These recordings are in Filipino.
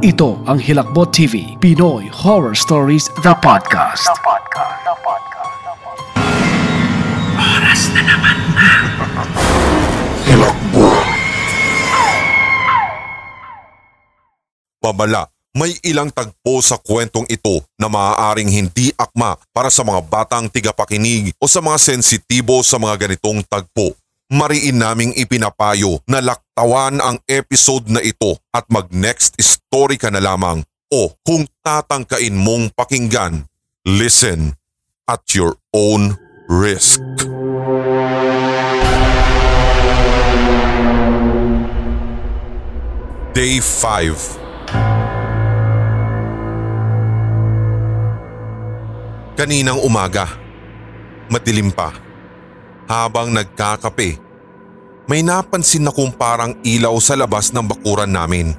Ito ang Hilakbot TV, Pinoy Horror Stories, The Podcast. Oras na naman Babala, may ilang tagpo sa kwentong ito na maaaring hindi akma para sa mga batang tigapakinig o sa mga sensitibo sa mga ganitong tagpo. Mariin naming ipinapayo na laktawan ang episode na ito at mag next story ka na lamang o kung tatangkain mong pakinggan, listen at your own risk. Day 5 Kaninang umaga, madilim pa, habang nagkakape, may napansin na kung parang ilaw sa labas ng bakuran namin.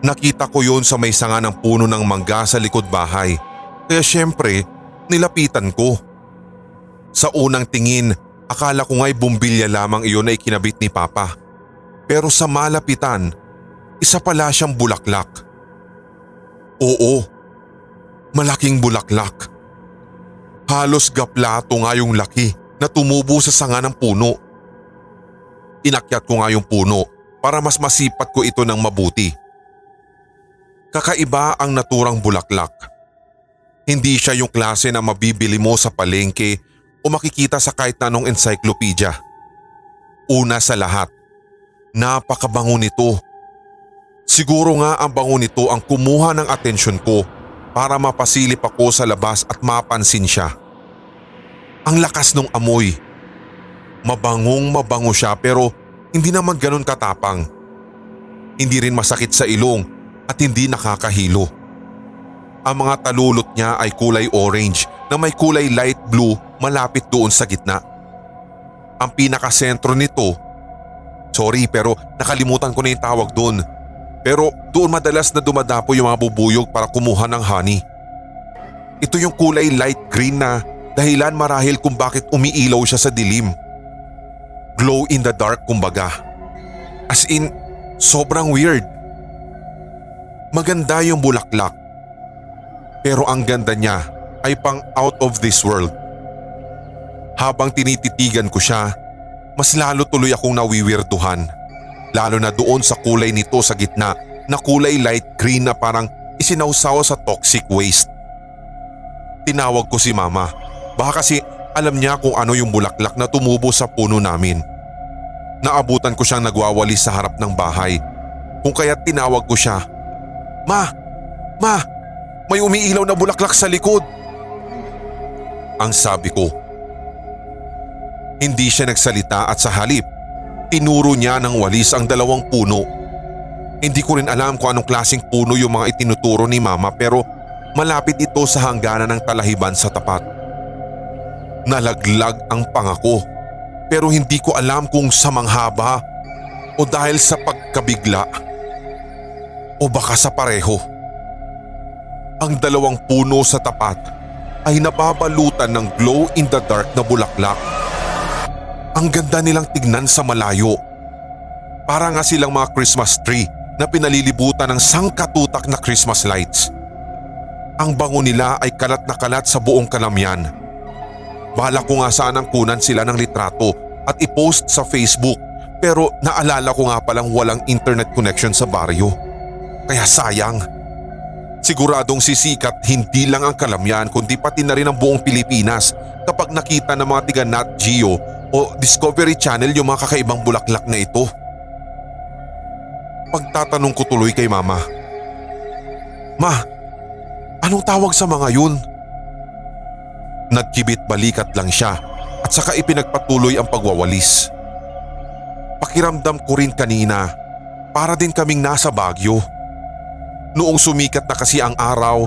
Nakita ko yon sa may sanga ng puno ng mangga sa likod bahay, kaya syempre nilapitan ko. Sa unang tingin, akala ko nga'y bumbilya lamang iyon ay kinabit ni Papa. Pero sa malapitan, isa pala siyang bulaklak. Oo, malaking bulaklak. Halos gaplato nga yung laki na tumubo sa sanga ng puno. Inakyat ko nga yung puno para mas masipat ko ito ng mabuti. Kakaiba ang naturang bulaklak. Hindi siya yung klase na mabibili mo sa palengke o makikita sa kahit anong encyclopedia. Una sa lahat, napakabango nito. Siguro nga ang bango nito ang kumuha ng atensyon ko para mapasilip ako sa labas at mapansin siya. Ang lakas ng amoy. Mabangong mabango siya pero hindi naman ganun katapang. Hindi rin masakit sa ilong at hindi nakakahilo. Ang mga talulot niya ay kulay orange na may kulay light blue malapit doon sa gitna. Ang pinakasentro nito, sorry pero nakalimutan ko na yung tawag doon. Pero doon madalas na dumadapo yung mga bubuyog para kumuha ng honey. Ito yung kulay light green na dahilan marahil kung bakit umiilaw siya sa dilim. Glow in the dark kumbaga. As in, sobrang weird. Maganda yung bulaklak. Pero ang ganda niya ay pang out of this world. Habang tinititigan ko siya, mas lalo tuloy akong nawiwirduhan. Lalo na doon sa kulay nito sa gitna na kulay light green na parang isinausaw sa toxic waste. Tinawag ko si mama. Baka kasi alam niya kung ano yung bulaklak na tumubo sa puno namin. Naabutan ko siyang nagwawalis sa harap ng bahay. Kung kaya tinawag ko siya. Ma! Ma! May umiilaw na bulaklak sa likod! Ang sabi ko. Hindi siya nagsalita at sa halip, tinuro niya ng walis ang dalawang puno. Hindi ko rin alam kung anong klaseng puno yung mga itinuturo ni mama pero malapit ito sa hangganan ng talahiban sa tapat. Nalaglag ang pangako pero hindi ko alam kung sa manghaba o dahil sa pagkabigla o baka sa pareho. Ang dalawang puno sa tapat ay nababalutan ng glow in the dark na bulaklak. Ang ganda nilang tignan sa malayo. Para nga silang mga Christmas tree na pinalilibutan ng sangkatutak na Christmas lights. Ang bango nila ay kalat na kalat sa buong kalamyan. Bala ko nga sanang kunan sila ng litrato at ipost sa Facebook pero naalala ko nga palang walang internet connection sa baryo. Kaya sayang. Siguradong sisikat hindi lang ang kalamyan kundi pati na rin ang buong Pilipinas kapag nakita ng mga tiga Nat Geo o Discovery Channel yung mga kakaibang bulaklak na ito. Pagtatanong ko tuloy kay mama. Ma, anong tawag sa mga yun? Nagkibit balikat lang siya at saka ipinagpatuloy ang pagwawalis. Pakiramdam ko rin kanina para din kaming nasa Bagyo. Noong sumikat na kasi ang araw,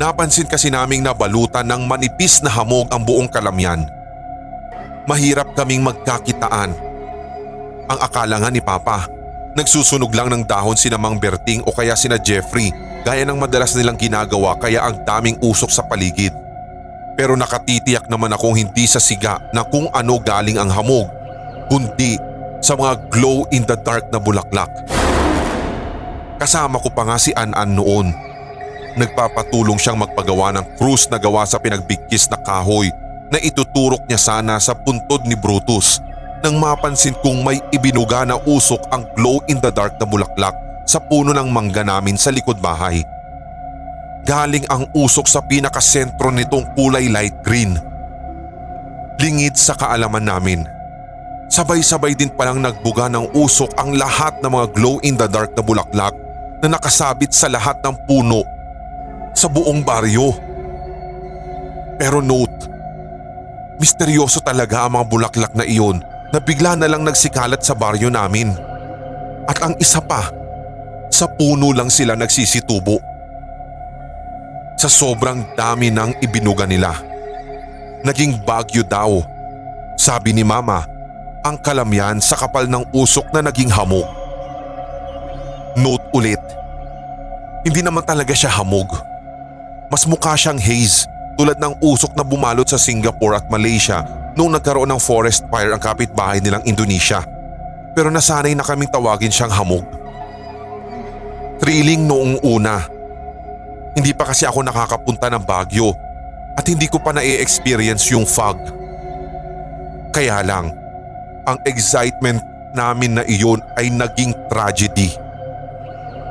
napansin kasi naming nabalutan ng manipis na hamog ang buong kalamyan. Mahirap kaming magkakitaan. Ang akala nga ni Papa, nagsusunog lang ng dahon sina Mang Berting o kaya sina Jeffrey gaya ng madalas nilang ginagawa kaya ang daming usok sa paligid. Pero nakatitiyak naman akong hindi sa siga na kung ano galing ang hamog, kundi sa mga glow in the dark na bulaklak. Kasama ko pa nga si An-An noon. Nagpapatulong siyang magpagawa ng krus na gawa sa pinagbigkis na kahoy na ituturok niya sana sa puntod ni Brutus nang mapansin kong may ibinuga na usok ang glow in the dark na bulaklak sa puno ng mangga namin sa likod bahay. Galing ang usok sa pinakasentro nitong kulay light green. Lingid sa kaalaman namin. Sabay-sabay din palang nagbuga ng usok ang lahat ng mga glow in the dark na bulaklak na nakasabit sa lahat ng puno sa buong baryo. Pero note, misteryoso talaga ang mga bulaklak na iyon na bigla na lang nagsikalat sa baryo namin. At ang isa pa, sa puno lang sila nagsisitubo. Sa sobrang dami ng ibinuga nila. Naging bagyo daw. Sabi ni mama, ang kalamyan sa kapal ng usok na naging hamog. Note ulit, hindi naman talaga siya hamog. Mas mukha siyang haze tulad ng usok na bumalot sa Singapore at Malaysia noong nagkaroon ng forest fire ang kapitbahay nilang Indonesia. Pero nasanay na kaming tawagin siyang hamog. Thrilling noong una. Hindi pa kasi ako nakakapunta ng Baguio at hindi ko pa na-experience yung fog. Kaya lang, ang excitement namin na iyon ay naging tragedy.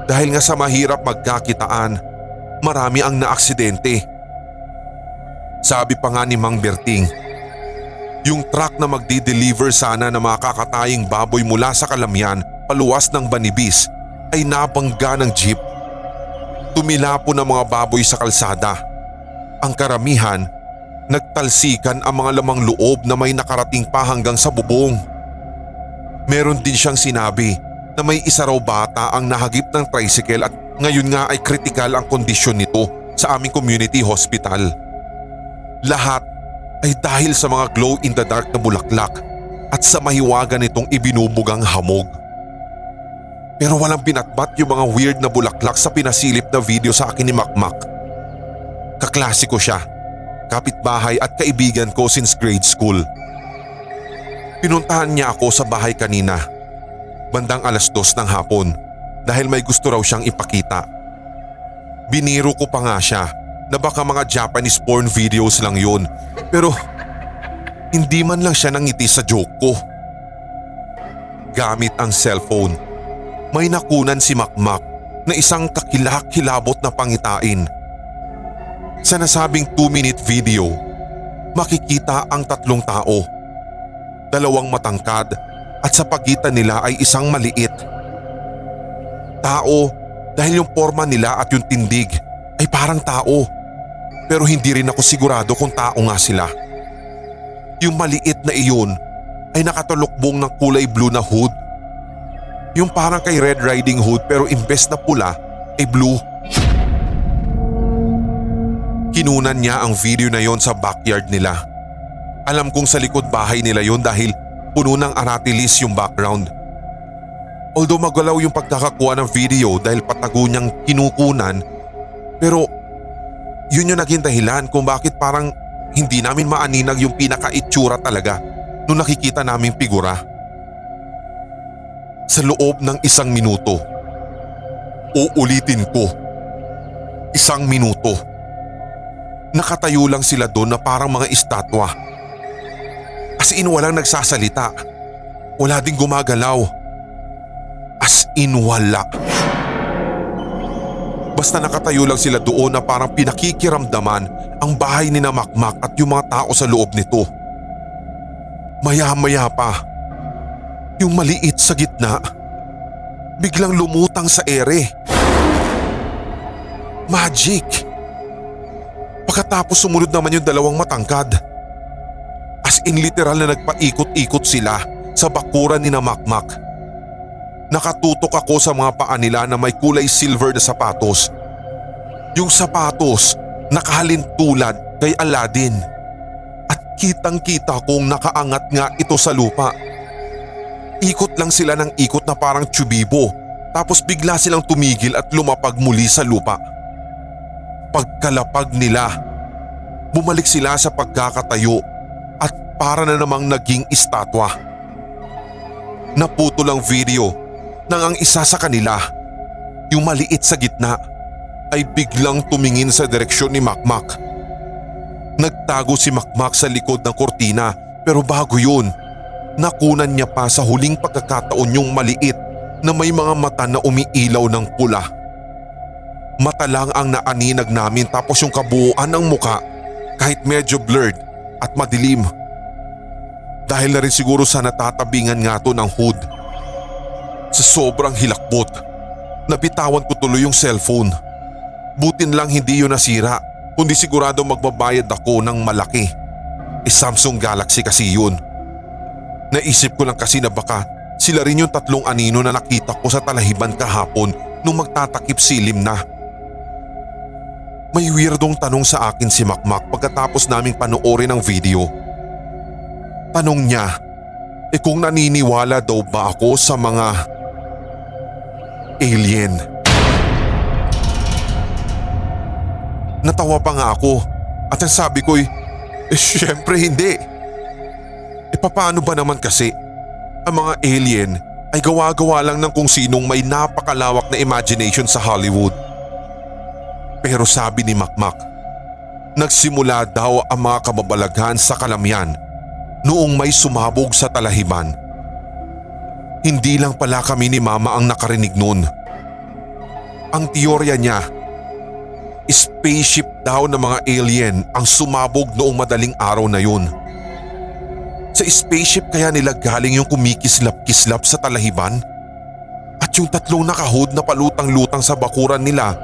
Dahil nga sa mahirap magkakitaan, marami ang naaksidente. Sabi pa nga ni Mang Berting, yung truck na magdi-deliver sana ng mga kakataying baboy mula sa Kalamyan paluwas ng Banibis ay nabangga ng jeep. Tumilapo ng mga baboy sa kalsada. Ang karamihan, nagtalsikan ang mga lamang loob na may nakarating pa hanggang sa bubong. Meron din siyang sinabi na may isa raw bata ang nahagip ng tricycle at ngayon nga ay kritikal ang kondisyon nito sa aming community hospital. Lahat ay dahil sa mga glow in the dark na bulaklak at sa mahiwaga nitong ibinubugang hamog. Pero walang pinatbat yung mga weird na bulaklak sa pinasilip na video sa akin ni Makmak. Kaklasiko siya, kapitbahay at kaibigan ko since grade school. Pinuntahan niya ako sa bahay kanina, bandang alas dos ng hapon dahil may gusto raw siyang ipakita. Biniro ko pa nga siya na baka mga Japanese porn videos lang yun pero hindi man lang siya nangiti sa joke ko. Gamit ang cellphone may nakunan si Makmak na isang kakilak-kilabot na pangitain. Sa nasabing 2-minute video, makikita ang tatlong tao. Dalawang matangkad at sa pagitan nila ay isang maliit. Tao dahil yung forma nila at yung tindig ay parang tao. Pero hindi rin ako sigurado kung tao nga sila. Yung maliit na iyon ay nakatulukbong ng kulay blue na hood yung parang kay Red Riding Hood pero imbes na pula ay blue. Kinunan niya ang video na yon sa backyard nila. Alam kong sa likod bahay nila yon dahil puno ng aratilis yung background. Although magalaw yung pagkakakuha ng video dahil patago niyang kinukunan pero yun yung naging dahilan kung bakit parang hindi namin maaninag yung pinaka-itsura talaga nung nakikita naming figura sa loob ng isang minuto. Uulitin ko. Isang minuto. Nakatayo lang sila doon na parang mga estatwa. As in walang nagsasalita. Wala ding gumagalaw. As in wala. Basta nakatayo lang sila doon na parang pinakikiramdaman ang bahay ni na Makmak at yung mga tao sa loob nito. Maya-maya pa yung maliit sa gitna, biglang lumutang sa ere. Magic! Pagkatapos sumunod naman yung dalawang matangkad. As in literal na nagpaikot-ikot sila sa bakuran ni na Makmak. Nakatutok ako sa mga paa nila na may kulay silver na sapatos. Yung sapatos nakahalin tulad kay Aladdin. At kitang kita kong nakaangat nga ito sa lupa. Ikot lang sila ng ikot na parang tsubibo tapos bigla silang tumigil at lumapag muli sa lupa. Pagkalapag nila, bumalik sila sa pagkakatayo at para na namang naging estatwa. Naputo lang video nang ang isa sa kanila yung maliit sa gitna, ay biglang tumingin sa direksyon ni Makmak. Nagtago si Makmak sa likod ng kortina pero bago yun, nakunan niya pa sa huling pagkakataon yung maliit na may mga mata na umiilaw ng pula. Mata lang ang naaninag namin tapos yung kabuuan ng muka kahit medyo blurred at madilim. Dahil na rin siguro sa natatabingan nga to ng hood. Sa sobrang hilakbot, nabitawan ko tuloy yung cellphone. Butin lang hindi yun nasira kundi sigurado magbabayad ako ng malaki. E Samsung Galaxy kasi yun. Naisip ko lang kasi na baka sila rin yung tatlong anino na nakita ko sa talahiban kahapon nung magtatakip silim na. May weirdong tanong sa akin si Makmak pagkatapos naming panoorin ang video. Tanong niya, e kung naniniwala daw ba ako sa mga alien. Natawa pa nga ako at ang sabi ko'y, eh syempre hindi. E paano ba naman kasi ang mga alien ay gawa-gawa lang ng kung sinong may napakalawak na imagination sa Hollywood. Pero sabi ni Makmak, nagsimula daw ang mga kababalaghan sa kalamyan noong may sumabog sa talahiban. Hindi lang pala kami ni Mama ang nakarinig noon. Ang teorya niya, spaceship daw ng mga alien ang sumabog noong madaling araw na yun. Sa spaceship kaya nila galing yung kumikislap-kislap sa talahiban? At yung tatlong nakahood na palutang-lutang sa bakuran nila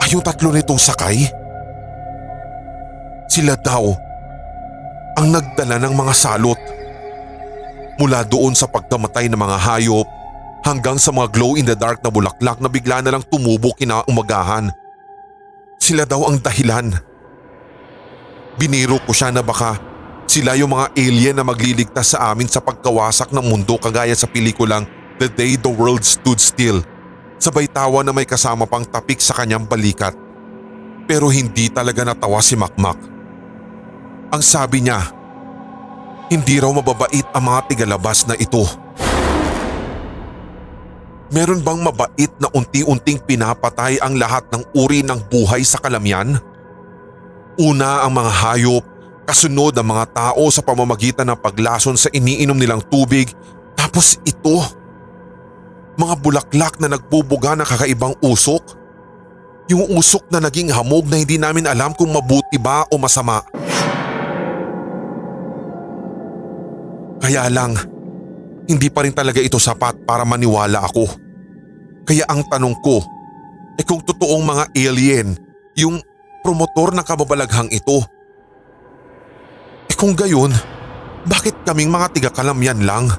ay yung tatlo nitong sakay? Sila daw ang nagdala ng mga salot. Mula doon sa pagkamatay ng mga hayop hanggang sa mga glow in the dark na bulaklak na bigla na lang tumubo kinaumagahan. Sila daw ang dahilan. Biniro ko siya na baka sila yung mga alien na magliligtas sa amin sa pagkawasak ng mundo kagaya sa pelikulang The Day the World Stood Still. Sabay tawa na may kasama pang tapik sa kanyang balikat. Pero hindi talaga natawa si Makmak. Ang sabi niya, hindi raw mababait ang mga tigalabas na ito. Meron bang mabait na unti-unting pinapatay ang lahat ng uri ng buhay sa kalamyan? Una ang mga hayop, kasunod ang mga tao sa pamamagitan ng paglason sa iniinom nilang tubig, tapos ito. Mga bulaklak na nagbubuga ng kakaibang usok. Yung usok na naging hamog na hindi namin alam kung mabuti ba o masama. Kaya lang, hindi pa rin talaga ito sapat para maniwala ako. Kaya ang tanong ko, eh kung totoong mga alien, yung promotor ng kababalaghang ito. Kung gayon, bakit kaming mga tiga-kalamyan lang?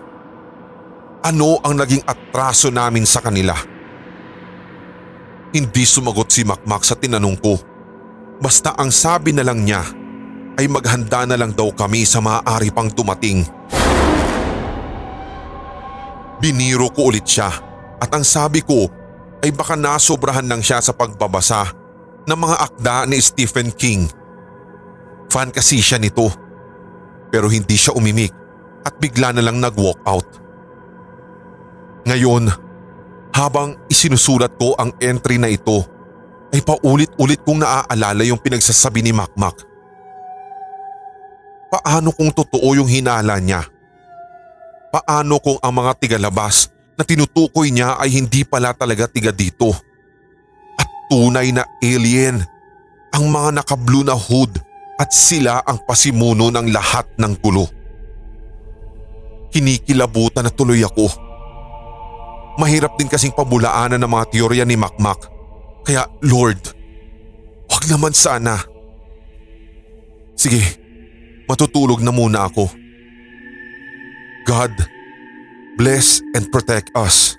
Ano ang naging atraso namin sa kanila? Hindi sumagot si Makmak sa tinanong ko. Basta ang sabi na lang niya ay maghanda na lang daw kami sa maaari pang dumating. Biniro ko ulit siya at ang sabi ko ay baka nasobrahan lang siya sa pagbabasa ng mga akda ni Stephen King. Fan kasi siya nito pero hindi siya umimik at bigla na lang nag-walk out. Ngayon, habang isinusulat ko ang entry na ito, ay paulit-ulit kong naaalala yung pinagsasabi ni Makmak. Paano kung totoo yung hinala niya? Paano kung ang mga tigalabas na tinutukoy niya ay hindi pala talaga tiga dito? At tunay na alien, ang mga naka-blue na hood at sila ang pasimuno ng lahat ng gulo. Kinikilabutan na tuloy ako. Mahirap din kasing pabulaanan ng mga teorya ni Makmak. Kaya Lord, wag naman sana. Sige, matutulog na muna ako. God, bless and protect us.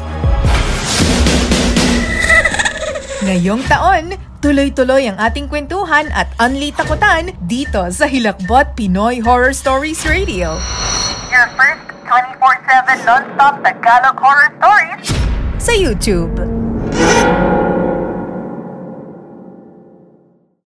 Ngayong taon, tuloy-tuloy ang ating kwentuhan at unli takutan dito sa Hilakbot Pinoy Horror Stories Radio. Your first 24-7 non-stop Tagalog horror stories Sa YouTube.